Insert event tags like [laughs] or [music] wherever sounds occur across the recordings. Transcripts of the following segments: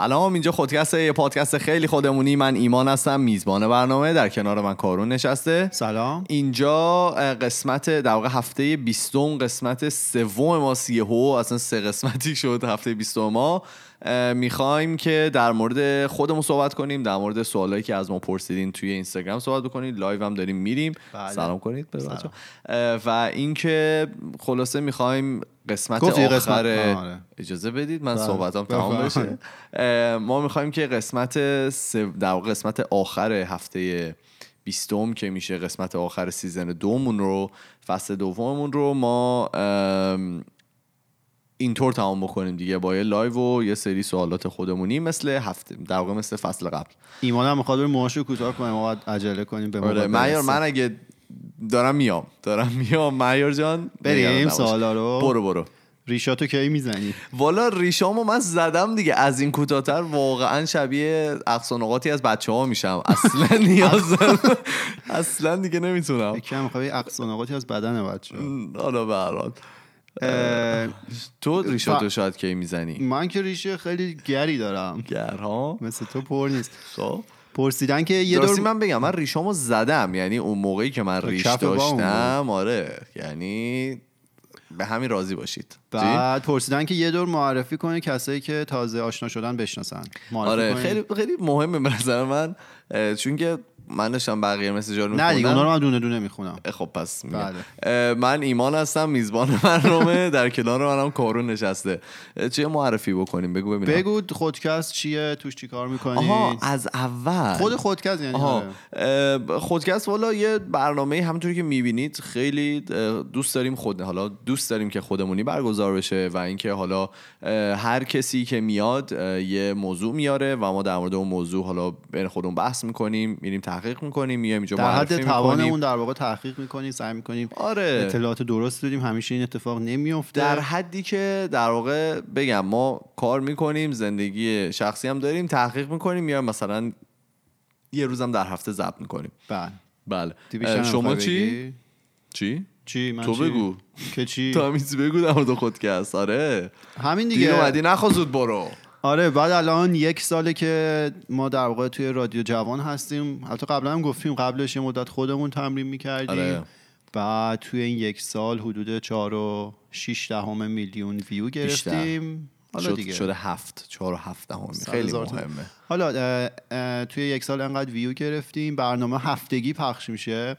سلام اینجا خودکست یه پادکست خیلی خودمونی. من ایمان هستم میزبان برنامه. در کنار من کارون نشسته. سلام. اینجا قسمت در واقع هفته 20 قسمت سوم ما یهو اصلا سه قسمتی شد هفته 20 ما. می‌خوایم که در مورد خودمون صحبت کنیم در مورد سوالایی که از ما پرسیدین توی اینستاگرام صحبت بکنید. live هم داریم میریم. بله. سلام کنید به و اینکه خلاصه می‌خوایم قسمت آخر قسمت- آره. اجازه بدید من بله. صحبتام تمام. بشه ما می‌خوایم که قسمت سو- در قسمت آخر هفته بیستم که میشه قسمت آخر season دومون رو فصل دوممون رو ما اینطور تمام بکنیم دیگه با یه live و یه سری سوالات خودمونی مثل هفته در واقع مثل فصل قبل ایمان هم می‌خواد موهاشو کوتاه کنه ما باید عجله کنیم به آره برسه. من اگه دارم میام. دارم میام. معیار جان بریم. سوالا رو. برو برو. ریشاتو کی می‌زنی؟ والا ریشامو من زدم دیگه. از این کوتاهتر واقعا شبیه اقصانقاتی از بچه ها میشم. اصلا [laughs] نیاز. اصلا دیگه نمی‌تونم. یکم می‌خوای اقصانقاتی از بدن بچه حالا به هر حال. تو ریشاتو شاید کی می‌زنی؟ من که ریشه خیلی گری دارم. گرها؟ مثل تو پر نیست. خب. پرسیدن که یه دور من بگم من ریشامو زدم. یعنی اون موقعی که من ریش کف بام داشتم آره. یعنی به همین راضی باشید؟ بعد پرسیدن که یه دور معرفی کنه کسایی که تازه آشنا شدن بشناسن. آره؟ خیلی خیلی مهمه به نظر من چون که من داشتم بقیه مسیجا رو نه دیگه. اونا رو من دونه دونه می‌خونم. خب پس. بله. من ایمان هستم میزبان برنامه در کنار منم کارون نشسته. چه معرفی بکنیم؟ بگو ببینم. بگو خودکست چیه؟ توش چی کار می‌کنی؟ آها از اول. خود خودکست یعنی آها. آره. خودکست والا یه برنامه همونطوری که می‌بینید خیلی دوست داریم خود حالا دوست داریم که خودمونی برگزار بشه و اینکه حالا هر کسی که میاد یه موضوع میاره و ما در مورد اون موضوع حالا بین خودمون بحث می‌کنیم میریم تحقیق می‌کنیم میایم اینجا در حد. توانمون در واقع تحقیق می‌کنیم سعی می‌کنیم آره. اطلاعات درست بدیم. همیشه این اتفاق نمیفته در حدی که در واقع بگم ما کار می‌کنیم زندگی شخصی هم داریم تحقیق می‌کنیم یا مثلا یه روزم در هفته ضبط می‌کنیم. بله. بله. شما چی؟ چی؟ چی؟ من تو چی؟ بگو. که چی؟ تو چیزی بگو در مورد خودکست. آره. همین دیگه. اومدی نخوا زود برو. آره بعد الان یک ساله که ما در واقع توی رادیو جوان هستیم. البته قبلا هم گفتیم قبلش یه مدت خودمون تمرین می‌کردیم. آره. بعد توی این یک سال حدود چهار و شیش دهم میلیون ویو گرفتیم. حالا شد دیگه. شده هفت چهار و هفت دهمی صد خیلی. مهمه. حالا اه، اه، توی یک سال انقدر ویو گرفتیم. برنامه هفتگی پخش میشه.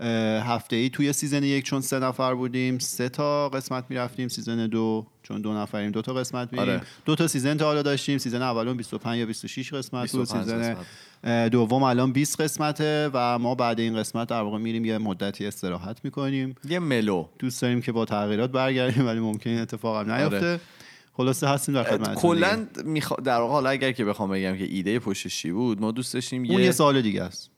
هفته ای توی season یک چون سه نفر بودیم سه تا قسمت می‌رفتیم season دو چون دو نفریم دو تا قسمت میریم آره. دو تا season تا حالا داشتیم season اولمون 25 یا 26 قسمت بود 25 season دوم الان 20 قسمته و ما بعد این قسمت در واقع میریم یه مدتی استراحت می‌کنیم یه ملو دوست داریم که با تغییرات برگردیم ولی ممکن این اتفاق هم نیفته آره. خلاصه هستیم در دیگه. کلا میخوا... در واقع حالا اگر که بخوام بگم که ایده پشتش چی بود ما دوست داشتیم اون یه یه سال دیگه است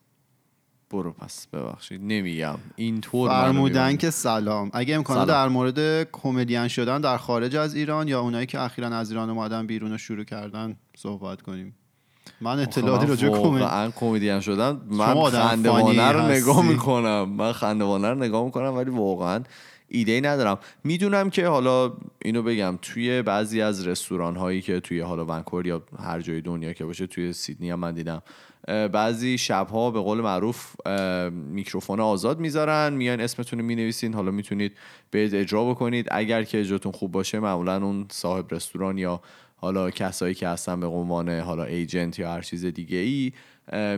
برو پس ببخشید نمیگم اینطور فرمودن. که سلام اگه امکانه سلام. در مورد کمدین شدن در خارج از ایران یا اونایی که اخیرا از ایران اومدن بیرون و شروع کردن صحبت کنیم من اطلاعاتی راجع به من کمد واقعا کمدین شدن من خندوانه رو نگاه. می‌کنم من خندوانه رو نگاه می‌کنم ولی واقعا ایده ای ندارم. می‌دونم که حالا اینو بگم توی بعضی از رستوران هایی که توی حالا ونکوور یا هر جای دنیا که باشه توی سیدنی هم من دیدم بعضی شبها به قول معروف میکروفون آزاد می‌ذارن میان اسمتون رو می‌نویسین حالا می‌تونید برید اجرا بکنید. اگر که اجراتون خوب باشه معمولا اون صاحب رستوران یا حالا کسایی که هستن به عنوان حالا ایجنت یا هر چیز دیگه ای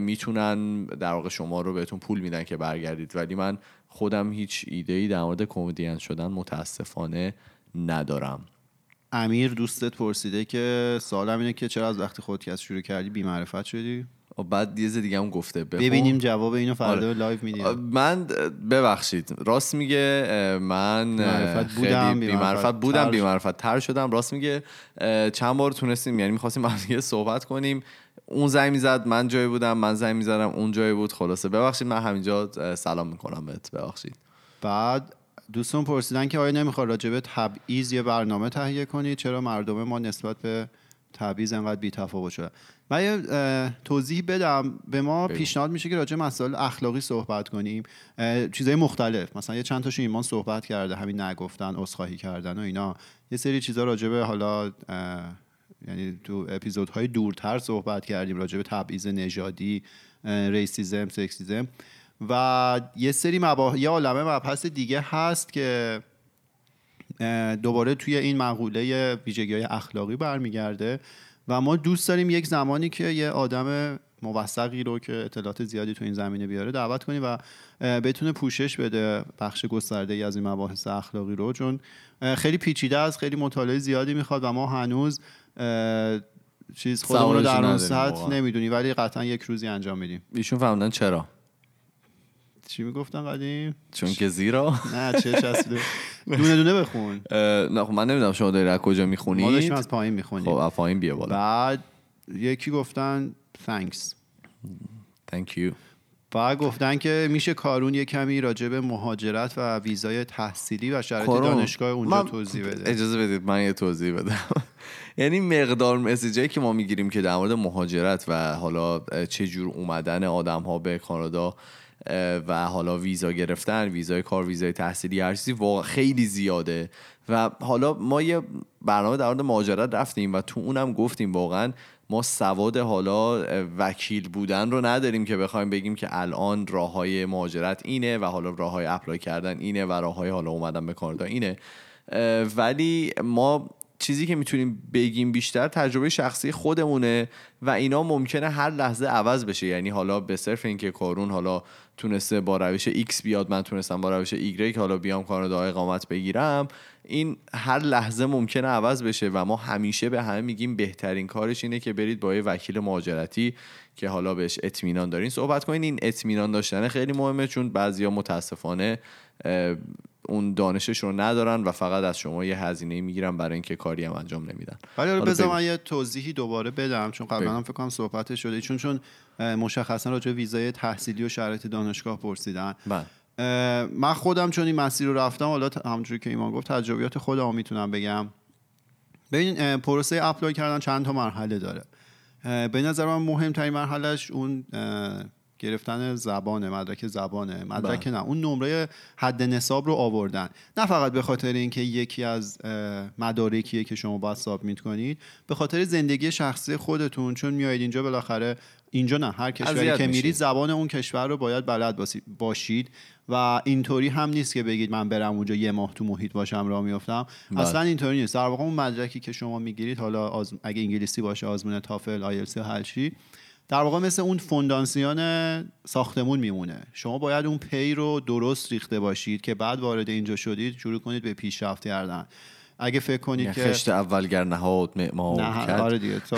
می‌تونن در واقع شما رو بهتون پول میدن که برگردید. ولی من خودم هیچ ایده ای در مورد کمدین شدن متاسفانه ندارم. امیر دوستت پرسیده که سوالم اینه که چرا از وقتی خودکست شروع کردی بی معرفت شدی؟ و بعد یه دیگه هم گفته. بخون. ببینیم جواب اینو فردا آره. live میدیم. من ببخشید. راست میگه من معرفت بودم، بی بی‌معرفت معرفت بودم تر بی معرفت تر شدم. راست میگه چند بار تونستیم یعنی می‌خواستیم با هم صحبت کنیم. اون زنگ می‌زد من جایی بودم من زنگ می‌زدم اون جایی بود خلاصه. ببخشید من همینجا سلام می‌کنم بهت. ببخشید. بعد دوستان پرسیدن که آیا نمی‌خواد راجع به تبعیض یه برنامه تهیه کنی؟ چرا مردم ما نسبت به تبعیض انقدر بی تفاوت شده من یه توضیح بدم. به ما بگو. پیشنهاد میشه که راجع مسائل اخلاقی صحبت کنیم. اه، چیزای مختلف. مثلا یه چند تاشو ایمان صحبت کرده همین نگفتن عذرخواهی کردن و اینا. یه سری چیزا راجع به حالا یعنی تو اپیزودهای دورتر صحبت کردیم راجع به تبعیض نژادی ریسیزم سکسیزم. و یه سری مباح... یه عالمه مبحث دیگه هست که دوباره توی این مقوله ویژگی های اخلاقی برمیگرده و ما دوست داریم یک زمانی که یه آدم موثقی رو که اطلاعات زیادی تو این زمینه بیاره دعوت کنیم و بتونه پوشش بده بخش گسترده ای از این مباحث اخلاقی رو. چون خیلی پیچیده است خیلی مطالعه زیادی می‌خواد و ما هنوز چیز خودمون رو در اون سطح نمی‌دونیم ولی قطعا یک روزی انجام میدیم. ایشون فهمیدن چرا؟ چی می‌گفتن قدیم؟ چون که زیرا؟ نه چه چسبیده. دونه دونه بخون. نه خب من نمی‌دونم شما داری از کجا می‌خونید. ما داشتیم از پایین می‌خونیم. خب از پایین بیا بالا. بعد یکی گفتن thanks. Thank you. بعد گفتن که میشه کارون یه کمی راجع به مهاجرت و ویزای تحصیلی و شرایط دانشگاه اونجا توضیح بده. اجازه بدید من یه توضیح بدم. [laughs] یعنی مقدار مسیجایی که ما می‌گیریم که در مورد مهاجرت و حالا چه جور اومدن آدم ها به کانادا و حالا ویزا گرفتن ویزای کار ویزای تحصیلی هر چیزی واقعا خیلی زیاده. و حالا ما یه برنامه در مورد مهاجرت رفتیم و تو اونم گفتیم واقعا ما سواد حالا وکیل بودن رو نداریم که بخوایم بگیم که الان راه های مهاجرت اینه و حالا راه های اپلای کردن اینه و راه های حالا اومدن به کانادا اینه. ولی ما چیزی که می‌تونیم بگیم بیشتر تجربه شخصی خودمونه و اینا ممکنه هر لحظه عوض بشه. یعنی حالا به صرف اینکه کارون حالا تونسته با روش X بیاد من تونستم با روش Y حالا بیام کانادا اقامت بگیرم این هر لحظه ممکنه عوض بشه و ما همیشه به همه میگیم بهترین کارش اینه که برید با یه وکیل مهاجرتی که حالا بهش اطمینان دارین. صحبت کنین این اطمینان داشتن خیلی مهمه چون بعضیا متاسفانه اون دانشش رو ندارن و فقط از شما یه هزینه می‌گیرن برای اینکه کاری هم انجام نمیدن. ولی حالا بذار من یه توضیحی دوباره بدم چون قبلا هم فکر کنم صحبت شده. چون چون مشخصا راجع ویزای تحصیلی و شرایط دانشگاه پرسیدن. بله. من خودم چون این مسیر رو رفتم حالا همونجوری که ایمان گفت تجربیات خودم می‌تونم بگم. ببین پروسه اپلای کردن چند تا مرحله داره. به نظر من مهمترین مرحلهش اون گرفتن زبانه مدرک زبانه مدرک بله. نه اون نمره حد نصاب رو آوردن. نه فقط به خاطر اینکه یکی از مدارکیه که شما باید سابمیت کنید به خاطر زندگی شخصی خودتون چون میایید اینجا بالاخره اینجا نه هر کشوری که میرید زبان اون کشور رو باید بلد باشید. و اینطوری هم نیست که بگید من برم اونجا یه ماه تو محیط bاشم راه میافتم. بله. اصلا اینطوری نیست. در واقع اون مدرکی که شما می‌گیرید حالا اگه انگلیسی باشه آزمون تافل آیلتس هر چی در واقع مثل اون فوندانسیون ساختمون میمونه. شما باید اون پی رو درست ریخته باشید که بعد وارد اینجا شدید شروع کنید به پیشرفت کردن. اگه فکر کنید که خشت اولگر نهاد معمار نه آره دیگه تا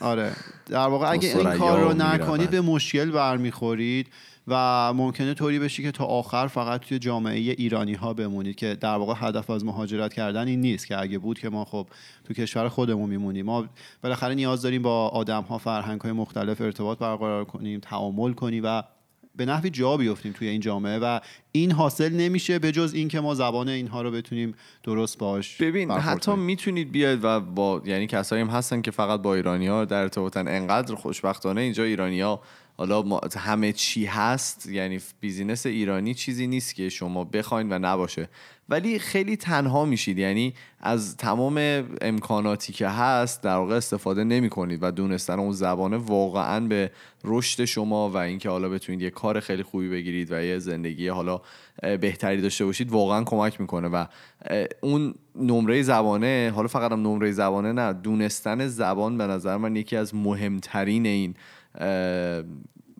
آره. در واقع [laughs] اگه این کار رو نکنید به مشکل برمیخورید. و ممکنه طوری بشی که تا آخر فقط توی جامعه ایرانی ها بمونید که در واقع هدف از مهاجرت کردن این نیست که اگه بود که ما خب تو کشور خودمون میمونیم. ما بالاخره نیاز داریم با آدم ها فرهنگ های مختلف ارتباط برقرار کنیم تعامل کنیم و به نحوی جا بیفتیم توی این جامعه و این حاصل نمیشه به جز اینکه ما زبان اینها رو بتونیم درست باش ببین حتی می‌تونید بیاید و با یعنی کسایی هم هستن که فقط با ایرانی ها در ارتباطن. انقدر خوشبختانه اینجا ایرانی ها حالا همه چی هست یعنی بیزینس ایرانی چیزی نیست که شما بخواین و نباشه. ولی خیلی تنها میشید. یعنی از تمام امکاناتی که هست در واقع استفاده نمی کنید و دونستن اون زبانه واقعا به رشد شما و اینکه حالا بتونید یه کار خیلی خوبی بگیرید و یه زندگی حالا بهتری داشته باشید واقعا کمک می‌کنه. و اون نمره زبانه حالا فقط هم نمره زبانه نه دونستن زبان به نظر من یکی از مهمترین این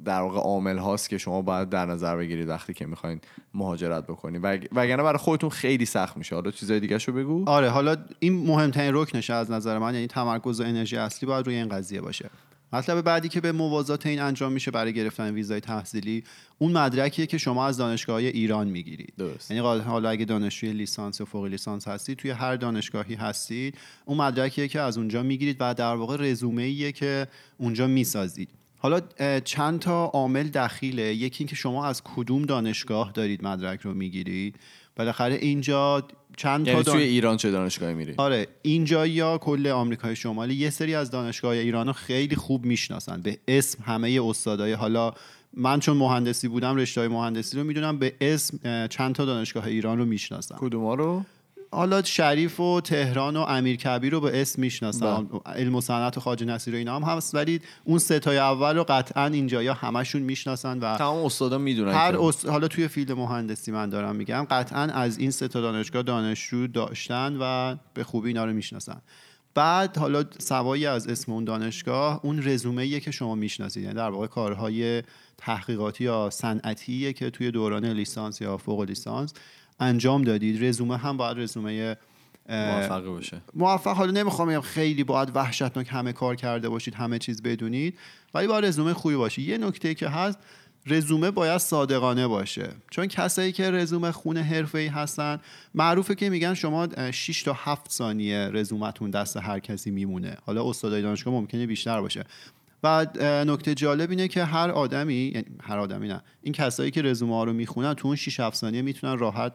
در واقع عامل هاست که شما باید در نظر بگیرید وقتی که می‌خواین مهاجرت بکنید. وگرنه برای خودتون خیلی سخت میشه. حالا چیزای دیگه شو بگو؟ آره حالا این مهمترین رکنشه از نظر من یعنی تمرکز و انرژی اصلی باید روی این قضیه باشه. مطلب بعدی که به موازات این انجام میشه برای گرفتن ویزای تحصیلی اون مدرکیه که شما از دانشگاه ایران می‌گیرید. درست. یعنی حالا اگه دانشجوی لیسانس و فوق لیسانس هستید توی هر دانشگاهی هستید اون مدرکیه که از اونجا می‌گیرید و در واقع رزومه که اونجا می‌سازید. حالا چند تا عامل دخیله. یکی اینکه شما از کدوم دانشگاه دارید مدرک رو می‌گیرید. بالاخره اینجا چند یعنی تا توی ایران چه دانشگاهی میری؟ آره اینجا یا کل آمریکای شمالی یه سری از دانشگاه ایران خیلی خوب می‌شناسن. به اسم همه استادای حالا من چون مهندسی بودم رشته مهندسی رو می‌دونم به اسم چند تا دانشگاه ایران رو می‌شناسم. کدوم رو؟ حالا شریف و تهران و امیر کبیر رو به اسم می‌شناسن علم و صنعت و خواجه نصیر و اینا هم هست ولی اون ستای اول رو قطعا اینجا یا همشون می‌شناسن و تمام استادا می‌دونن هر است... حالا توی field مهندسی من دارم میگم قطعا از این سه تا دانشگاه دانشجو داشتن و به خوبی اینا رو می‌شناسن. بعد حالا سوایی از اسم اون دانشگاه اون رزومه که شما می‌شناسید یعنی در واقع کارهای تحقیقاتی یا صنعتیه که توی دوران لیسانس یا فوق لیسانس. انجام دادید. رزومه هم باید رزومه موفق باشه. موفق. حالا نمی‌خوام بگم خیلی باید وحشتناک همه کار کرده باشید همه چیز بدونید ولی باید رزومه خوبی باشه. یه نکته که هست رزومه باید صادقانه باشه. چون کسایی که رزومه خونه حرفه‌ای هستن معروفه که میگن شما 6 تا 7 ثانیه رزومتون دست هر کسی میمونه. حالا استادای دانشگاه ممکنه بیشتر باشه. و نکته جالب اینه که هر آدمی یعنی هر آدمی نه این کسایی که رزومه ها رو می‌خونن تو اون 6 7 ثانیه می‌تونن راحت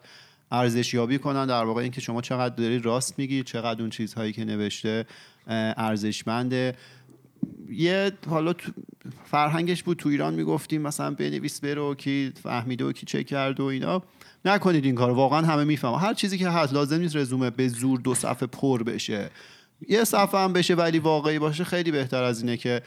ارزشیابی کنن در واقع اینکه شما چقدر داری راست میگی چقدر اون چیزهایی که نوشته ارزشمنده. یه حالا تو فرهنگش بود تو ایران می‌گفتیم مثلا بنویس برو کی فهمیده و کی چه کرد و اینا. نکنید این کار واقعا همه می‌فهمن. هر چیزی که هست لازم نیست رزومه به زور دو صفحه پر بشه. یه صفحه هم بشه ولی واقعی باشه خیلی بهتر از اینه که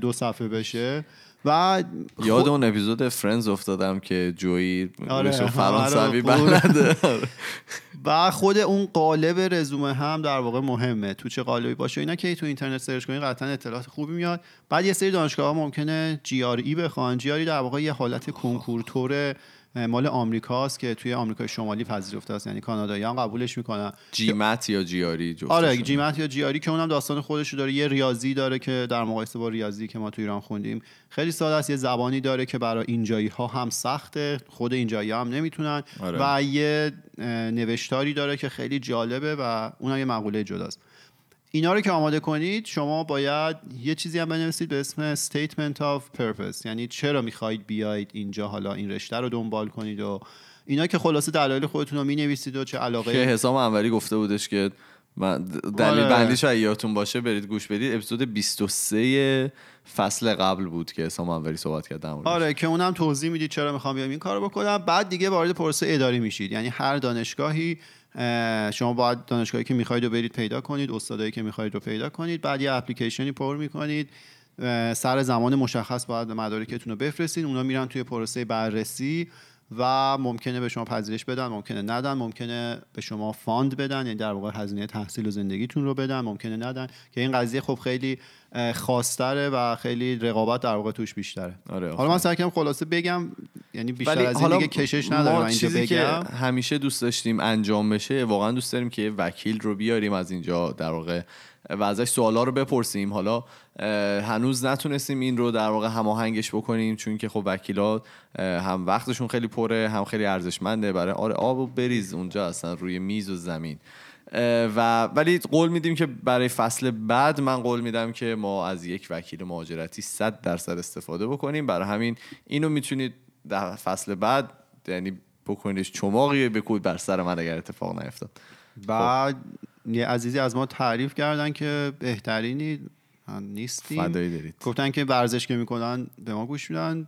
دو صفحه بشه. و یاد اون اپیزود Friends افتادم که Joey آره، آره فرانسوی. بلده [laughs] و خود اون قالب رزومه هم در واقع مهمه. تو چه قالبی باشه اینا که تو اینترنت search کنید قطعا اطلاعات خوبی میاد. بعد یه سری دانشگاه ها ممکنه GRE بخوان. GRE در واقع یه حالت کنکور طور مال آمریکاست که توی آمریکای شمالی پذیرفته است. یعنی کانادایی هم قبولش می‌کنن. جیمت یا جیاری جفتشون. آره جیمت یا جیاری که اونم داستان خودش رو داره. یه ریاضی داره که در مقایسه با ریاضی که ما تو ایران خوندیم. خیلی ساده است. یه زبانی داره که برای اینجایی ها هم سخته. خود اینجایی ها هم نمی‌تونن. آره. و یه نوشتاری داره که خیلی جالبه و اونم یه مقوله جداست. اینا رو که آماده کنید شما باید یه چیزی هم بنویسید به اسم statement of purpose یعنی چرا می‌خواهید بیاید اینجا حالا این رشته رو دنبال کنید و اینا که خلاصه دلایل خودتون رو می‌نویسید و چه علاقه که حسام انوری گفته بودش که من دلیل آره. بندیش یادتون باشه برید گوش بدید اپیزود 23 فصل قبل بود که حسام انوری صحبت کرد. آره که اونم توضیح می‌دید چرا می‌خوام بیام این کارو بکنم بعد دیگه وارد پروسه اداری میشید یعنی هر دانشگاهی اه، شما باید دانشگاهی که می‌خواید رو برید پیدا کنید استادایی که می‌خواید رو پیدا کنید بعد یه اپلیکیشنی پر می‌کنید. سر زمان مشخص باید مدارکتون رو بفرستید اونا میرن توی پروسه بررسی و ممکنه به شما پذیرش بدن ممکنه ندن ممکنه به شما فاند بدن یعنی در واقع هزینه تحصیل و زندگیتون رو بدن ممکنه ندن. که این قضیه خب خیلی خاصتره و خیلی رقابت در واقع توش بیشتره. آره حالا من سعی کردم خلاصه بگم یعنی بیشتر ولی از این حالا دیگه کشش نداره ما اینجا چیزی که بگم. همیشه دوست داشتیم انجام بشه واقعا دوست داریم که وکیل رو بیاریم از اینجا در واقع و ازش سوالا رو بپرسیم. حالا هنوز نتونستیم این رو در واقع هماهنگش بکنیم چون که خب وکیلا اه، هم وقتشون خیلی پره هم خیلی ارزشمنده. برای آره آب و بریز اونجا اصلا روی میز و زمین. و ولی قول میدیم که برای فصل بعد من قول میدم که ما از یک وکیل مهاجرتی 100 درصد استفاده بکنیم. برای همین اینو می‌تونید در فصل بعد یعنی بکنیدش چماقی بکوید بر سر من اگر اتفاق نیفتاد. بعد یه عزیزی از ما تعریف کردن که بهترینی نیستیم. فدایی دارید. گفتن که ورزش که می‌کنن به ما گوش میدن.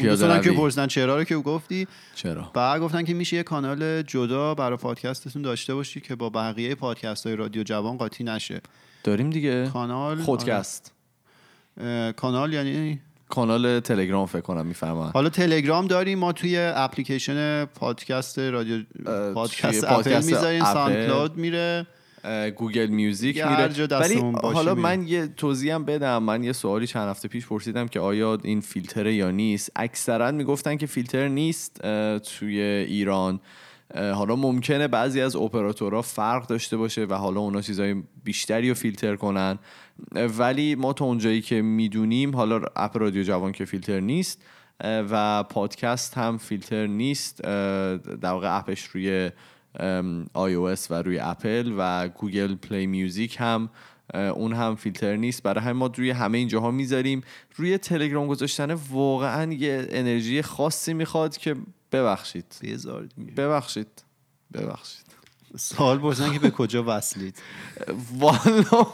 اون که. پرسیدن چرا رو که گفتی. چرا؟ بعد گفتن که میشه یه کانال جدا برای پادکستتون داشته باشی که با بقیه پادکست های رادیو جوان قاطی نشه. داریم دیگه. کانال خودکست. آره. کانال یعنی کانال تلگرام فکر کنم میفرمایید حالا تلگرام داریم ما توی اپلیکیشن پادکست رادیو پادکست اپل می‌ذاریم اپل. SoundCloud میره Google Music میره. ولی حالا میره. من یه توضیحم بدم. من یه سوالی چند هفته پیش پرسیدم که آیا این فیلتره یا نیست. اکثرا می‌گفتن که فیلتر نیست توی ایران. حالا ممکنه بعضی از اپراتورها فرق داشته باشه و حالا اونا چیزای بیشتری رو فیلتر کنن. ولی ما تا اونجایی که می‌دونیم حالا app رادیو جوان که فیلتر نیست و پادکست هم فیلتر نیست در واقع app ش روی اس و روی اپل و Google Play Music هم اون هم فیلتر نیست. برای همین ما روی همه این جاها می‌ذاریم. روی تلگرام گذاشتن واقعا یه انرژی خاصی می‌خواد که ببخشید. بذار ببخشید. ببخشید. سوال پرسیدن که به کجا وصلید؟ والا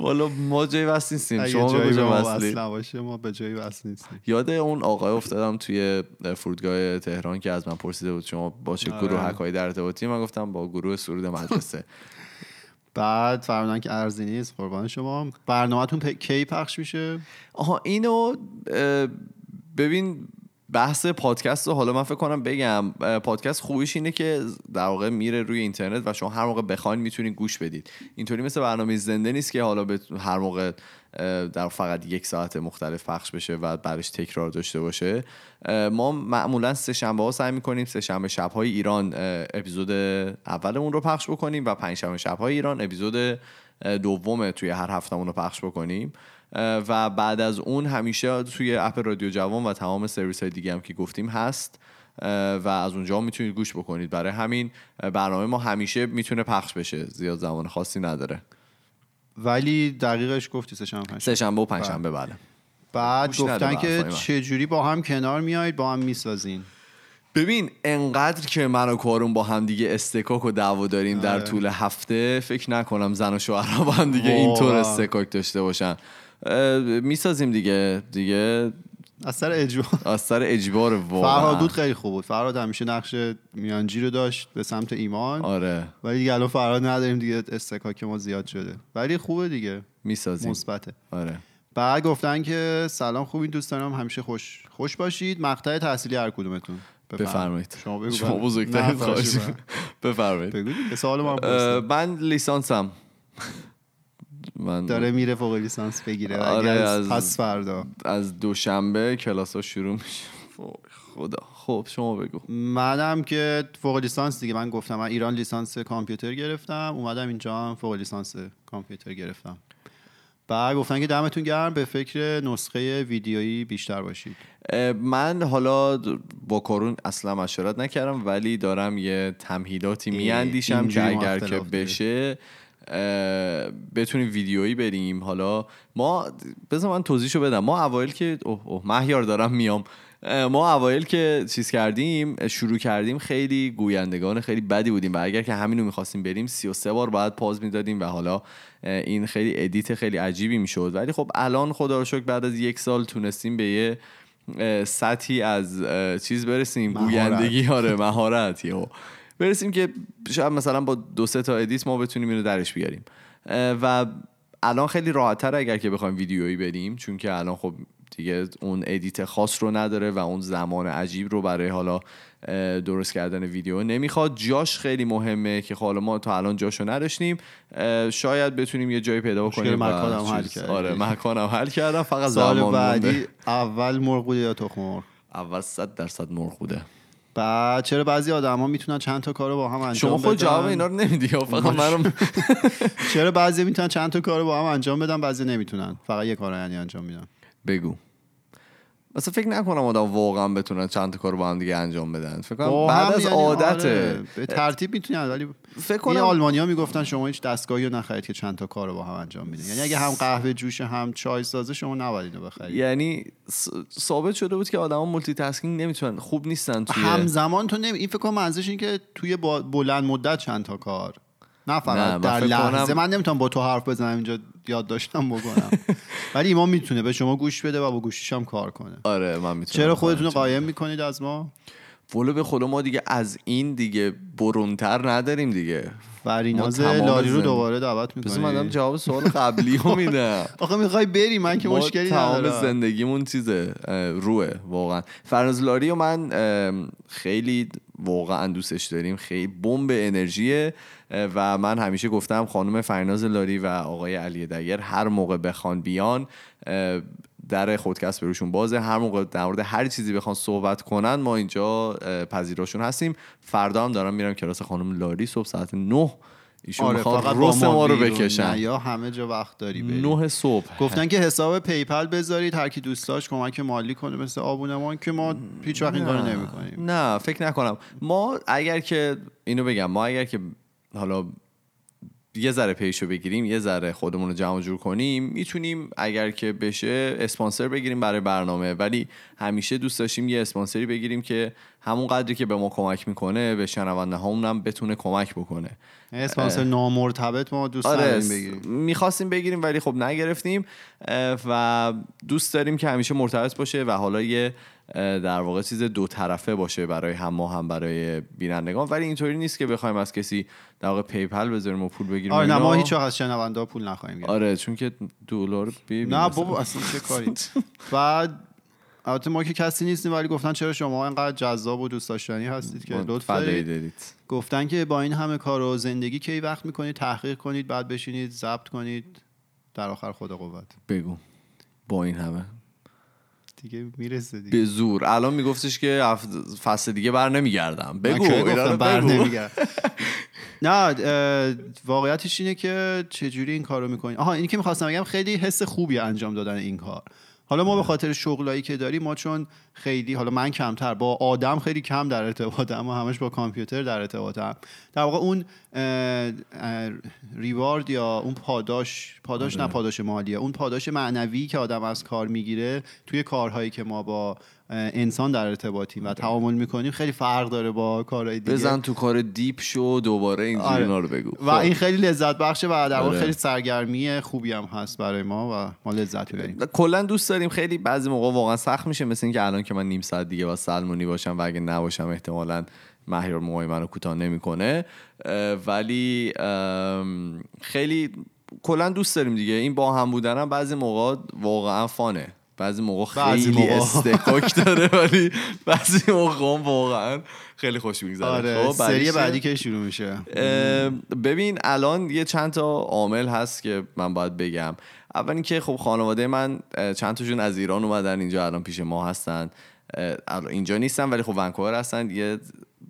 والا ما جای وصل نیستیم. شما جایی به به ما وصلی؟ وصل نباشه ما به جایی وصل نیستیم. یاد اون آقای افتادم توی فرودگاه تهران که از من پرسیده بود شما با چه آره. گروه هایی در ارتباطی؟ من گفتم با گروه سرود مدرسه. بعد فرمودن که ارزی نیست قربان شما. برنامهتون پ- کی پخش میشه؟ آها اینو ببین بحث پادکست رو حالا من فکر کنم بگم پادکست خوبیش اینه که در واقع میره روی اینترنت و شما هر موقع بخواین می‌تونید گوش بدید. اینطوری مثل برنامه زنده نیست که حالا بت- هر موقع در فقط یک ساعت مختلف پخش بشه و بعدش تکرار داشته باشه. ما معمولا سه شنبه ها سعی می‌کنیم سه شنبه شب های ایران اپیزود اولمون رو پخش بکنیم و پنج شنبه شب های ایران اپیزود دوم توی هر هفتمون رو پخش بکنیم. و بعد از اون همیشه توی اپ رادیو جوان و تمام سرویس های دیگه هم که گفتیم هست. و از اونجا می‌تونید گوش بکنید. برای همین برنامه ما همیشه می‌تونه پخش بشه. زیاد زمان خاصی نداره. ولی دقیقش گفتی سه شنبه پنج سه شنبه و پنج شنبه بله. بعد گفتن که. چه جوری با هم کنار میایید با هم می‌سازین. ببین انقدر که من و کارون با هم دیگه استکاک و دعوا داریم در آره. طول هفته فکر نکنم زن و شوهرها با هم دیگه. اینطور استکاک داشته باشن. می‌سازیم دیگه. دیگه از سر اجبار. از سر اجبار واقعا. فرهاد بود خیلی خوب بود. فرهاد همیشه نقش میانجی رو داشت به سمت ایمان. آره. ولی دیگه الان فرهاد نداریم دیگه استکاک ما زیاد شده. ولی خوبه دیگه. می‌سازیم. مثبته. آره. بعد گفتن که سلام خوبین دوستانم همیشه خوش خوش باشید. مقطع تحصیلی هر کدومتون. بفرمایید. شما بگو شما نه، خواهش. بفرمایید. سوال پرسید. من لیسانسم. من داره میره فوق لیسانس بگیره. آره، از پس فردا. از دوشنبه کلاس ها شروع میشه. خدا. خب شما بگو. منم که فوق لیسانس دیگه. من گفتم من ایران لیسانس کامپیوتر گرفتم. اومدم اینجا هم فوق لیسانس کامپیوتر گرفتم. بعد گفتن که دمتون گرم به فکر نسخه ویدیویی بیشتر باشید. من حالا با کارون اصلا مشورت نکردم ولی دارم یه تمهیداتی میاندیشم که اگر که. بشه بتونیم ویدیویی بریم. حالا ما بذار من توضیحشو بدم. ما اوایل که اوه اوه مهیار دارم میام. ما اوایل که چیز کردیم شروع کردیم خیلی گویندگان خیلی بدی بودیم. و اگر که همینو می‌خواستیم بریم 33 بار باید پاز می‌دادیم و حالا این خیلی edit خیلی عجیبی می‌شد. ولی خب الان خدا رو شکر بعد از یک سال تونستیم به یه سطحی از چیز برسیم. مهارت. گویندگی. آره مهارت یهو. برسیم که شاید مثلا با دو سه تا edit ما بتونیم اینو درش بیاریم. و الان خیلی راحتتر اگر که بخوایم ویدیویی بریم چون که الان خب دیگه اون edit خاص رو نداره و اون زمان عجیب رو برای حالا درست کردن ویدیو نمی‌خواد. جاش خیلی مهمه که خب حالا ما تا الان جاشو نداشتیم. شاید بتونیم یه جایی پیدا و مکانم حل کردی. آره مکانم حل کردم. فقط سال زمان بعدی اول مرغ یا تخم مرغ؟ اول صد درصد مرغ بوده. بعد چرا بعضی آدما می‌تونن چند تا کارو با هم انجام شما خود بدن؟ جواب اینا رو نمیدی؟ فقط منم [laughs] چرا بعضی می‌تونن چند تا کارو با هم انجام بدن بعضی نمی‌تونن. فقط یه کارو یعنی انجام میدن. بگو. مثلا فکر نکنم آدم واقعا بتونن چند کار با هم دیگه انجام بدن. فکر کنم بعد از یعنی عادته آره، به ترتیب می‌تونن ولی فکر کنم آلمانیا می‌گفتن شما هیچ دستگاهی رو نخرید که چند تا کار رو با هم انجام میدین یعنی اگه هم قهوه جوش هم چای سازه شما نباید اینو بخرید. یعنی ثابت شده بود که آدما مولتی تاسکینگ نمی‌تونن خوب نیستن توی همزمان تو نمی... این فکر کنم منظورش این که توی. بلند مدت چند تا کار نه فقط من در لحظه. کنم- من نمی‌تونم با تو حرف بزنم اینجا یاد داشتم بکنم. [laughs] ولی ایمان می‌تونه به شما گوش بده و با گوشیش هم کار کنه. آره من می‌تونم چرا خودتون رو قایم می‌کنید از ما؟ ولو به خدا ما دیگه از این دیگه برونتر نداریم دیگه. فریناز تمام لاری رو دوباره دعوت بذار من دارم می‌کنید جواب سوال قبلی رو میدم. [laughs] آخه می‌خوای بری من که مشکلی تمام ندارم. زندگیمون چیزه؟ روه واقعا. فرناز لاری و من خیلی واقعا دوستش داریم. خیلی بمب انرژیه. و من همیشه گفتم خانم فرناز لاری و آقای علی دگر هر موقع بخوان بیان در خودکست به روشون بازه. هر موقع در مورد هر چیزی بخوان صحبت کنن ما اینجا پذیراشون هستیم. فردا هم دارم میرم کلاس خانم لاری. صبح ساعت 9 ایشون آره فقط رس ما رو. بکشن. نه یا همه جا وقت داری بری. 9 صبح. گفتن که حساب PayPal بذارید هر کی دوست داشت کمک مالی کنه مثل آبونمان که ما هیچ وقت این کارو نمی‌کنیم. نه فکر نکنم. ما اگر که اینو بگم ما اگر که حالا یه ذره پیشو بگیریم یه ذره خودمون رو جمع و جور کنیم می‌تونیم اگر که بشه اسپانسر بگیریم برای برنامه. ولی همیشه دوست داشتیم یه اسپانسری بگیریم که همون قدری که به ما کمک می‌کنه به شنونده هامون هم بتونه کمک بکنه. اسپانسر نامرتبط ما دوست آره بگیریم. می‌خواستیم بگیریم ولی خب نگرفتیم و دوست داریم که همیشه مرتبط باشه و حالا یه در واقع چیز دو طرفه باشه برای هم ما هم برای بینندگان. ولی اینطوری نیست که بخوایم از کسی در واقع پیپل بذاریم و پول بگیریم آره نه. ما هیچ از شنونده پول نخواهیم گرفت. آره چون که دلار بی نه بابا اصلا چه کاری؟ بعد البته ما که کسی نیستیم ولی گفتن چرا شما اینقدر جذاب و دوست داشتنی هستید که؟ لطف دارید. گفتن که با این همه کار و زندگی کی وقت می‌کنید؟ تحقیق کنید بعد بشینید ضبط کنید. در آخر خدا قوت. بگو. با این همه. دیگه می‌رسه دیگه. به زور. الان میگفتش که فصل دیگه بر نمیگردم. بگو اینا بر. نمیگردم. [laughs] نه واقعیتش اینه که چجوری این کارو می‌کنید آها اینی که می‌خواستم بگم خیلی حس خوبی انجام دادن این کار. حالا ما به خاطر شغلایی که داریم ما چون خیلی حالا من کمتر با آدم خیلی کم در ارتباطم و همش با کامپیوتر در ارتباطم در واقع اون ریوارد یا اون پاداش پاداش آره. نه پاداش مالیه اون پاداش معنوی که آدم از کار می‌گیره توی کارهایی که ما با انسان در ارتباطیم و تعامل می‌کنیم. خیلی فرق داره با کارهای دیگه. بزن تو کار دیپ شو دوباره اینجوری آره. رو بگو. و این خیلی لذت بخشه و در آره. خیلی سرگرمی خوبی هم هست برای ما و ما لذت می‌بریم. کلا دوست داریم خیلی بعضی موقع واقعا سخت میشه مثل اینکه الان که من نیم ساعت دیگه با سلمونی باشم و اگه نباشم احتمالا مهیار موهای منو کوتاه نمی‌کنه. ولی خیلی کلا دوست داریم دیگه. این با هم بودن هم بعضی موقع واقعا فانه. بعضی موقع خیلی. استکاک داره ولی بعضی موقع واقعا خیلی خوش میگذره. آره سری بعدی که شروع میشه. ببین الان یه چند تا عامل هست که من باید بگم. اول اینکه خب خانواده من چند تاشون از ایران اومدن اینجا الان پیش ما هستن. اینجا نیستن ولی خب ونکوور هستن. یه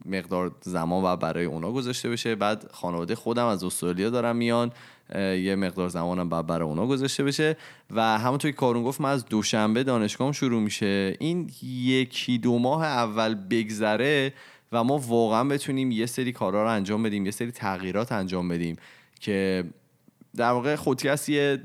مقدار زمان و برای اونا گذاشته بشه. بعد خانواده خودم از استرالیا دارم میان. یه مقدار زمانم بعد برای اونا گذاشته بشه. و همونطور که کارون گفت من از دوشنبه دانشگاهم شروع میشه. این یکی دو ماه اول بگذره و ما واقعا بتونیم یه سری کارا رو انجام بدیم یه سری تغییرات انجام بدیم که در واقع خودکست یه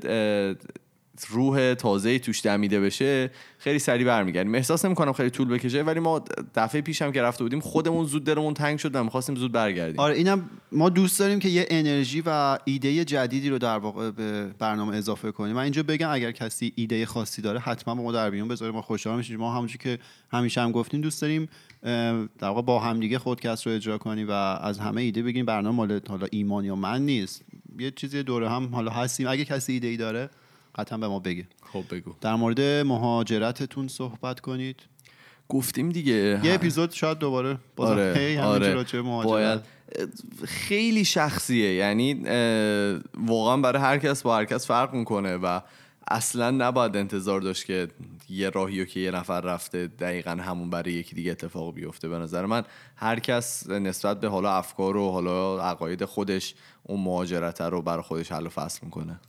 روح تازه توش دمیده بشه خیلی سریع برمیگردیم. احساس نمی‌کنم خیلی طول بکشه ولی ما دفعه پیشم که رفته بودیم خودمون زود دلمون تنگ شد و می‌خواستیم زود برگردیم. آره اینم ما دوست داریم که یه انرژی و ایده جدیدی رو در واقع به برنامه اضافه کنیم. من اینجا بگم اگر کسی ایده خاصی داره حتما با ما در میون بذاره. ما خوشحال میشیم ما همونجوری که همیشه هم گفتیم دوست داریم در واقع با همدیگه خودکست رو اجرا کنیم و از همه ایده بگیم برنامه مال حالا ایمان یا من نیست. یه چیزی دوره هم حالا هستیم. اگه کسی ایده ای داره قطعا به ما بگه خب بگو. در مورد مهاجرتتون صحبت کنید. گفتیم دیگه. یه اپیزود شاید دوباره باز آره آره. باید. خیلی شخصیه. یعنی واقعا برای هر کس با هر کس فرق می‌کنه و اصلا نباید انتظار داشت که یه راهی رو که یه نفر رفته دقیقا همون برای یکی دیگه اتفاق بیفته. به نظر من هر کس نسبت به حالا افکار و حالا عقاید خودش اون مهاجرت رو برای خودش حل و فصل می‌کنه.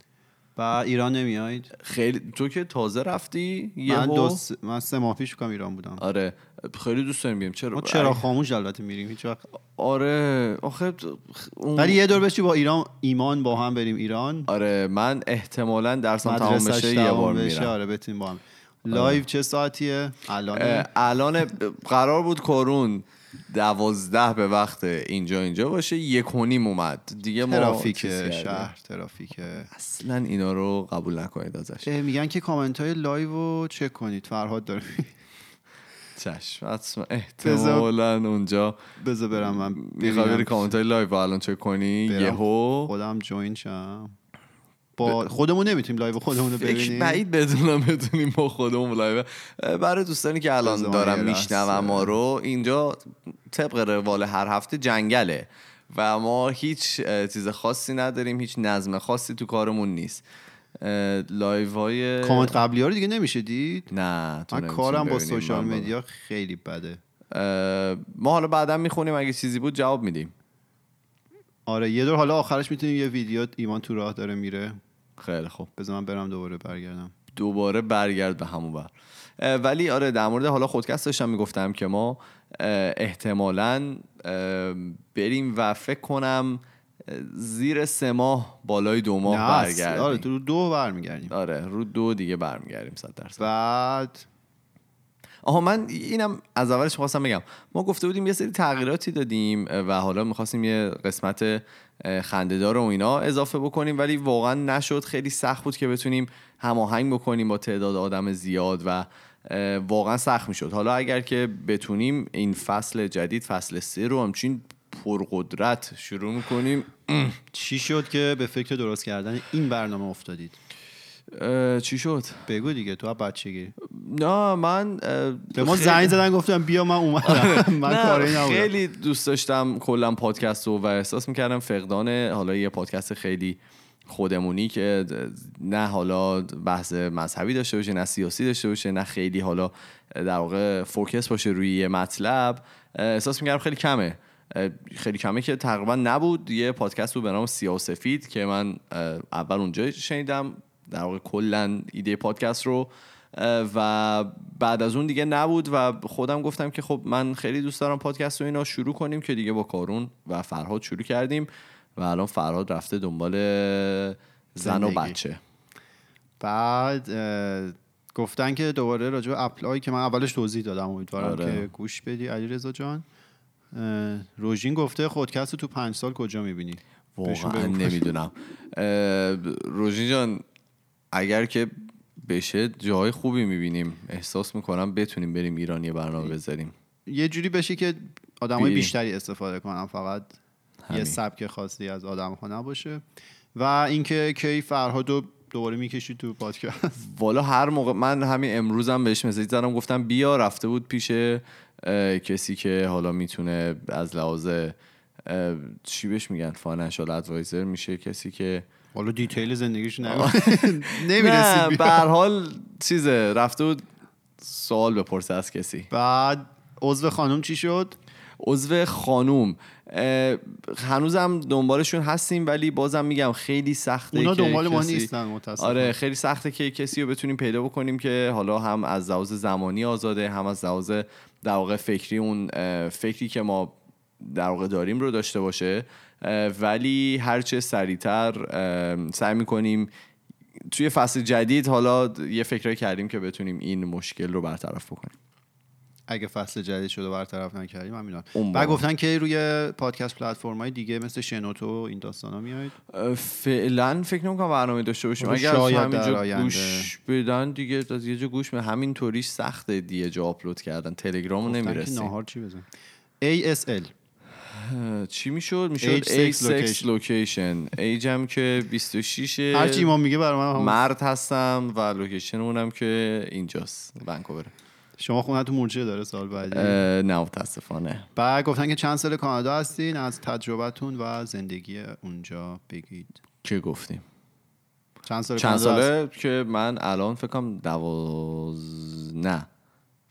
و ایران نمیایید خیلی تو که تازه رفتی؟ من یهو دو س... من سه ماه پیش کنم ایران بودم. آره خیلی دوست داریم بیام چرا؟ ما چرا خاموش البته میریم هیچ وقت. آره آخه اون- ولی یه دور بشی با ایران ایمان با هم بریم ایران. آره من احتمالا درسم تمام بشه یه بار میرم. آره بتونیم با هم. live چه ساعتیه؟ الان الان قرار بود کارون دوازده به وقت اینجا اینجا باشه یک و نیم اومد. دیگه ما ترافیک. شهر ترافیک. اصلا اینا رو قبول نکنید ازش. میگن که کامنت های live رو چک کنید فرهاد داره. چشم حتما احتمالا اونجا بذار برم من می‌خوای بری. کامنت های live رو الان چک کنی. یهو. خودم join شم. با خودمون نمی‌تونیم live خودمون رو ببینیم. بعید بدونم بدونیم با خودمون live. برای دوستانی که الان دارم میشنوم. ما رو اینجا طبق روال هر هفته جنگله و ما هیچ چیز خاصی نداریم هیچ نظم خاصی تو کارمون نیست. live های کامنت قبلی ها رو دیگه نمیشه دید نه تو من کارم با. social media خیلی بده. ما حالا بعدا می‌خونیم اگه چیزی بود جواب میدیم. آره یه دور حالا آخرش می‌تونیم یه ویدیو ایمان تو راه داره میره. خیلی خوب. بذار من برم دوباره برگردم. دوباره برگرد به همون بر ولی آره در مورد حالا خودکست داشتم می‌گفتم که ما احتمالاً بریم و فکر کنم زیر سه ماه بالای دو ماه نه آره برگردیم تو دو برمیگردیم. آره رو دو دیگه برمیگردیم صد درصد. بعد؟ آها من اینم از اولش خواستم بگم. ما گفته بودیم یه سری تغییراتی دادیم و حالا می‌خواستیم یه قسمت خندهدار و اینا اضافه بکنیم ولی واقعا نشد. خیلی سخت بود که بتونیم هماهنگ بکنیم با تعداد آدم زیاد و واقعا سخت می‌شد. حالا اگر که بتونیم این فصل جدید فصل سه رو همچین پرقدرت شروع می‌کنیم چی شد که به فکر درست کردن این برنامه افتادید؟ چی شد؟ بگو دیگه تو بچگی. نه من به ما زنگ زدن گفتم بیا من اومدم. [laughs] من نه، کاری خیلی دوست داشتم کلا پادکست رو و احساس می‌کردم فقدان حالا یه پادکست خیلی خودمونی که نه حالا بحث مذهبی داشته باشه نه سیاسی داشته باشه نه خیلی حالا در واقع فوکس باشه روی یه مطلب. احساس می‌کردم خیلی کمه. خیلی کمه که تقریبا نبود. یه پادکست بود به نام سیاه و سفید که من اول اونجا شنیدم. در واقع کلا ایده پادکست رو و بعد از اون دیگه نبود و خودم گفتم که خب من خیلی دوست دارم پادکست رو اینا شروع کنیم که دیگه با کارون و فرهاد شروع کردیم و الان فرهاد رفته دنبال زن و. بچه بعد گفتن که دوباره راجع به اپلای که من اولش توضیح دادم امیدوارم آره. که گوش بدی علی رضا جان روژین گفته خودکست رو تو پنج سال کجا می‌بینی واقعا. نمی‌دونم روژین جان اگر که بشه جای خوبی می‌بینیم. احساس می‌کنم بتونیم بریم ایران یه برنامه بذاریم. یه جوری بشه که آدمای. بیشتری استفاده کنن. فقط همین. یه سبک خاصی از آدم ها نباشه. و اینکه کی فرهاد رو دوباره می‌کشی تو پادکست. [laughs] والا هر موقع من همین امروزم بهش مسیج زدم گفتم بیا رفته بود پیش کسی که حالا می‌تونه از لحاظ چی بهش میگن؟ financial advisor میشه. کسی که حالا detail زندگیش نگو. [laughs] نه نمی‌رسید به هر حال چیزه رفته بود سوال بپرسه از کسی. بعد عضو خانم چی شد؟ عضو خانوم هنوزم دنبالشون هستیم ولی بازم میگم خیلی سخته اونا دنبال ما نیستن متاسفانه. آره خیلی سخته که کسی رو بتونیم پیدا بکنیم که حالا هم از لحاظ زمانی آزاده هم از لحاظ در واقع فکری اون فکری که ما در واقع داریم رو داشته باشه. ولی هرچه سریعتر سعی می‌کنیم توی فصل جدید حالا یه فکرایی کردیم که بتونیم این مشکل رو برطرف بکنیم. اگه فصل جدید شده برطرف نکردیم همینا بالا. گفتن که روی پادکست پلتفرم های دیگه مثل شنوتو و این داستان ها میایید فعلا فکر نمی‌کنم برنامه داشته باشیم. حالا اگر همینجا. گوش بدن دیگه از یه جا گوش به همین طوریش سخته دیگه جا آپلود کردن. تلگرام نمی‌رسیم. ناهار چی بزن؟ ASL چی می‌شد؟ می‌شد Age, ایج sex, لوکیشن ایجم که 26 هرچی ایمان میگه برای من. مرد هستم و لوکیشنمونم که اینجاست ونکوور شما خونه تو مورچه داره سال بعدی. نه متاسفانه. بعد گفتن که چند سال کانادا هستین؟ از تجربتون و زندگی اونجا بگید. که گفتیم. چند سال چند؟ ساله که من الان فکر کنم دواز نه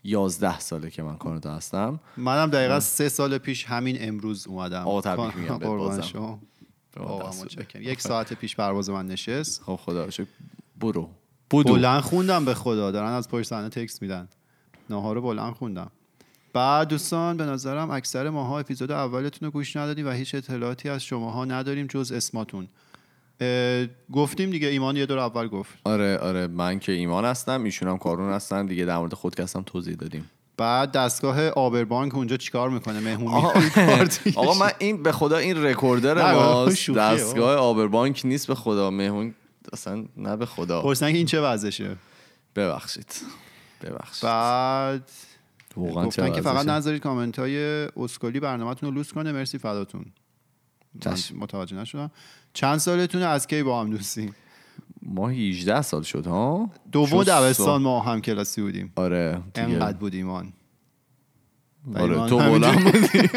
یازده ساله که من کانادا هستم. منم دقیقا سه سال پیش همین امروز اومدم. آقا تبریک میگم بازم. یک ساعت پیش پرواز من نشست. خب خدا. برو. بودو بلند خوندم به خدا. دارن از پشت صحنه تکست میدن. ناهار رو بلند خوندم. بعد دوستان به نظرم اکثر ماها اپیزود اولتون رو گوش ندادیم و هیچ اطلاعاتی از شماها نداریم جز اسماتون. گفتیم دیگه ایمان یه دور اول گفت. آره آره من که ایمان هستم ایشون هم کارون هستن. دیگه در مورد خودکستم توضیح دادیم. بعد دستگاه آبربانک اونجا چیکار می‌کنه؟ مهمون آقا, [laughs] آقا. من این به خدا این رکوردر ماست. دستگاه آبربانک نیست به خدا. مهمون اصلا نه به خدا. پرسیدن که این چه وضعشه؟ ببخشید. ببخشید. بعد واقعا چه گفتن که فقط؟ نذارید کامنت های اسکلی برنامهتون رو لوس کنه. مرسی فداتون. متوجه نشدم. چند سالتونه از کی با هم دوستی ما 18 سال شد ها؟ دوم دبستان سال. ما هم کلاسی بودیم. آره. انقدر بود ایمان. و آره تو بلند بودی.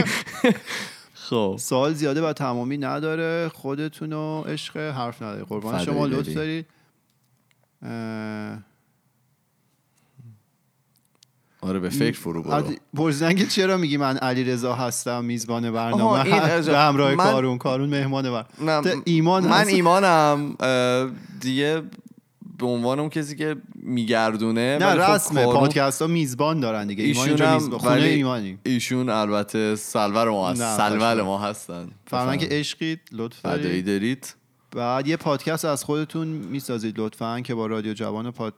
[laughs] خب. سوال زیاده و تمامی نداره. خودتون و عشق حرف نداره قربان شما لطف داری. دارید آره به فکر فرو برو. که چرا میگی من علی رضا هستم میزبان برنامه. به همراه من- کارون کارون مهمان بر ایمان من هست. ایمانم دیگه به عنوان اون کسی که میگردونه نه خب رسمه کارون- پادکست ها میزبان دارن دیگه. ایمان ایشون هم میزبان خونه ولی ایمانیم ایشون البته سلور ما هست خوشحال. ما هستن. فرمان که عشقید لطف دارید دارید. بعد یه پادکست از خودتون می‌سازید لطفا که با رادیو جوان و پاد...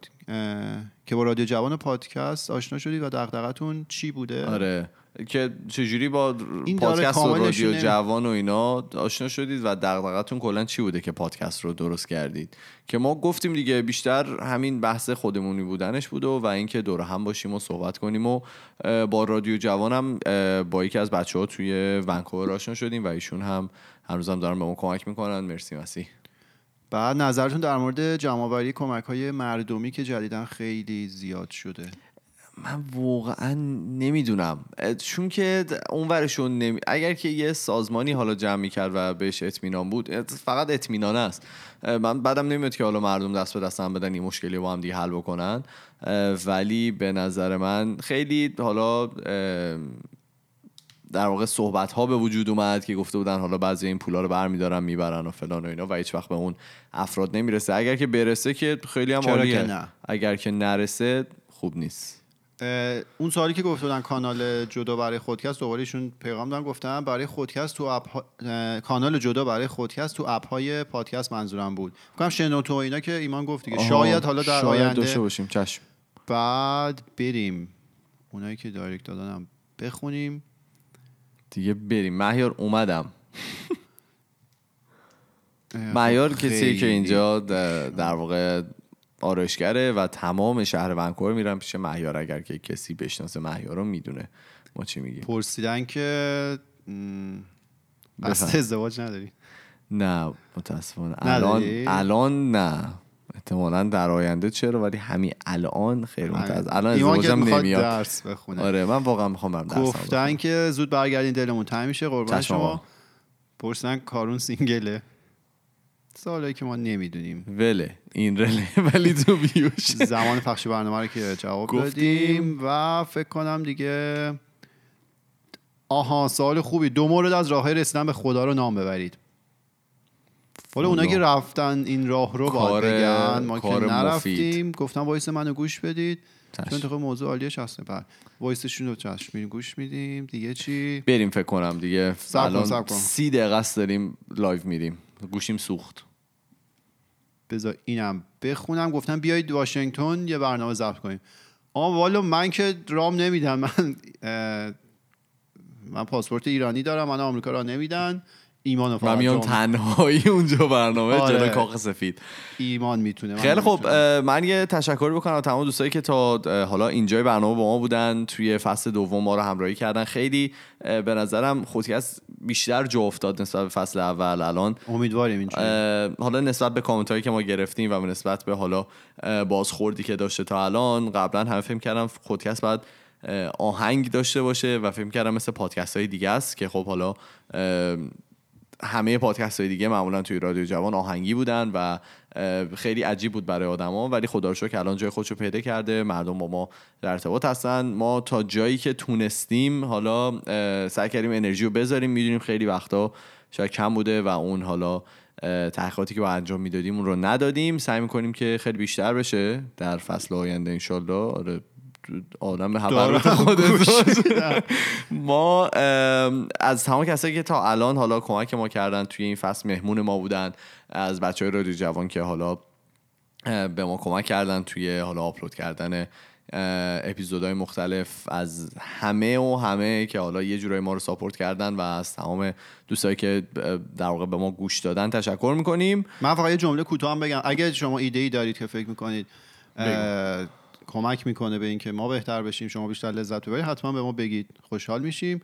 که با رادیو جوان پادکست آشنا شدید و دغدغتون چی بوده؟ آره. که چجوری با این پادکست و رادیو. جوان و اینا آشنا شدید و دغدغتون کلا چی بوده که پادکست رو درست کردید؟ که ما گفتیم دیگه بیشتر همین بحث خودمونی بودنش بود و, و اینکه دور هم باشیم و صحبت کنیم و با رادیو جوانم با یکی از بچه ها توی ونکوور آشنا شدیم و ایشون هم هنوز هم دارن به ما کمک می‌کنن. مرسی مسیح. بعد نظرتون در مورد جمعآوری کمک های مردمی که جدیدا خیلی زیاد شده؟ من واقعا نمی‌دونم. چون که اون ورشون نمی... اگر که یه سازمانی حالا جمع می‌کرد و بهش اطمینان بود فقط اطمینان است. من بعدم نمیاد که حالا مردم دست به دست هم بدن این مشکلی با هم دیگه حل بکنن. ولی به نظر من خیلی حالا در واقع صحبت ها به وجود اومد که گفته بودن حالا بعضی این پولا رو برمیدارن می‌برن و فلان و اینا و هیچ وقت به اون افراد نمی‌رسه. اگر که برسه که خیلی هم عالیه. نه؟ اگر که نرسه خوب نیست. اون سوالی که گفته بودن کانال جدا برای خودکست دوباره ایشون پیغام دادن گفتن برای خودکست تو اپ ها- کانال جدا برای خودکست تو اپ های پادکست منظورم بود. کنم شنوتو اینا که ایمان گفت دیگه. شاید حالا در شاید آینده داشته باشیم. چشم. بعد بریم. اونایی که دایرکت دادنم بخونیم. دیگه بریم. مهیار اومدم. مهیار خب خیلی. که اینجا در واقع آرایشگره و تمام شهر ونکوور میرن پیش مهیار. اگر که کسی بشناسه مهیار رو می‌دونه ما چی میگیم. پرسیدن که قصد. ازدواج نداری؟ نه متاسفانه. الان؟ الان نه. احتمالا در آینده. چرا؟ ولی همین الان خیر متاسف الان ایمان که ازدواجم نمیاد. درس بخونه. آره من واقعا می‌خوام برم درسم گفتن که زود برگردین دلمون تنگ میشه. قربان. شما. پرسیدن کارون سینگله. سوالایی که ما نمی‌دونیم. وله. این رله. [laughs] ولی تو بیوش زمان پخش برنامه رو که جواب گفتیم. دادیم و فکر کنم دیگه آها سوال خوبی. دو مورد از راه رسیدن به خدا رو نام ببرید. حالا اونایی که رفتن این راه رو باید بگن. ما که نرفتیم گفتم وایس منو گوش بدید. چون انتخاب موضوع عالیه شخصه بعد وایسشون رو چشم میریم گوش میدیم. دیگه چی؟ بریم فکر کنم دیگه. الان. سی دقیقه است داریم live میریم. گوشیم سوخت. بذار اینم بخونم. گفتم بیایید واشنگتن یه برنامه ضبط کنیم. آه والا من که رام نمیدن. من من پاسپورت ایرانی دارم. من آمریکا راه نمیدن. ایمان فقط میام تنهایی اونجا برنامه آره. جلو کاخ سفید. ایمان می‌تونه خیلی خب من یه تشکر بکنم از تمام دوستایی که تا حالا اینجای برنامه با ما بودن توی فصل دوم ما رو همراهی کردن. خیلی به نظرم خودکست بیشتر جا افتاد نسبت به فصل اول الان. امیدواریم اینجوری. حالا نسبت به کامنت هایی که ما گرفتیم و نسبت به حالا بازخوردی که داشته تا الان قبلا همه فکر کردم خودکست باید اه، آهنگ داشته باشه و فکر کردم مثل پادکست های دیگه است که خب حالا همه پادکست های دیگه معمولا توی رادیو جوان آهنگی بودن و خیلی عجیب بود برای آدما ولی خدا رو که الان جای خودشو پیدا کرده مردم با ما در ارتباط هستن. ما تا جایی که تونستیم حالا سعی کردیم انرژی رو بذاریم می‌دونیم خیلی وقتا شاید کم بوده و اون حالا تحقیقاتی که با انجام می‌دادیم اون رو ندادیم. سعی می‌کنیم که خیلی بیشتر بشه در فصل آینده انشالله آره. آدم به خودت. میدم. ما از تمام کسایی که تا الان حالا کمک ما کردن توی این فصل مهمون ما بودن از بچه های رادیو جوان که حالا به ما کمک کردن توی حالا آپلود کردن اپیزودهای مختلف از همه و همه که حالا یه جورایی ما رو ساپورت کردن و از تمام دوستایی که در واقع به ما گوش دادن تشکر می‌کنیم من فقط یه جمله کوتاه بگم اگه شما ایده ای دارید که فکر می‌کنید کمک می‌کنه به اینکه ما بهتر بشیم شما بیشتر لذت ببرید حتما به ما بگید. خوشحال میشیم.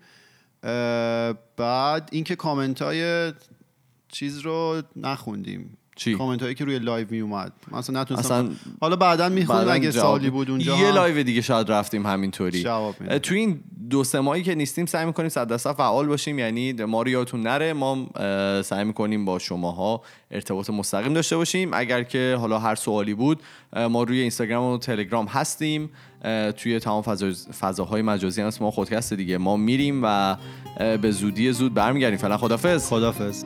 بعد اینکه کامنت های چیز رو نخوندیم. چی؟ کامنت هایی که روی live می اومد من اصلا نتونستم اصلا حالا بعدا می‌خونیم بعداً اگه جواب- سوالی بود اونجا یه هم live دیگه شاید رفتیم همینطوری. توی این دو سه ماهی که نیستیم سعی می‌کنیم صد درصد فعال باشیم. یعنی ما رو یادتون نره ما سعی می‌کنیم با شماها ارتباط مستقیم داشته باشیم. اگر که حالا هر سوالی بود ما روی اینستاگرام و تلگرام هستیم. توی تمام فضا- فضاهای مجازی هم ما خودکست دیگه. ما میریم و به زودی زود برمیگردیم. فعلا خدافظ خدافظ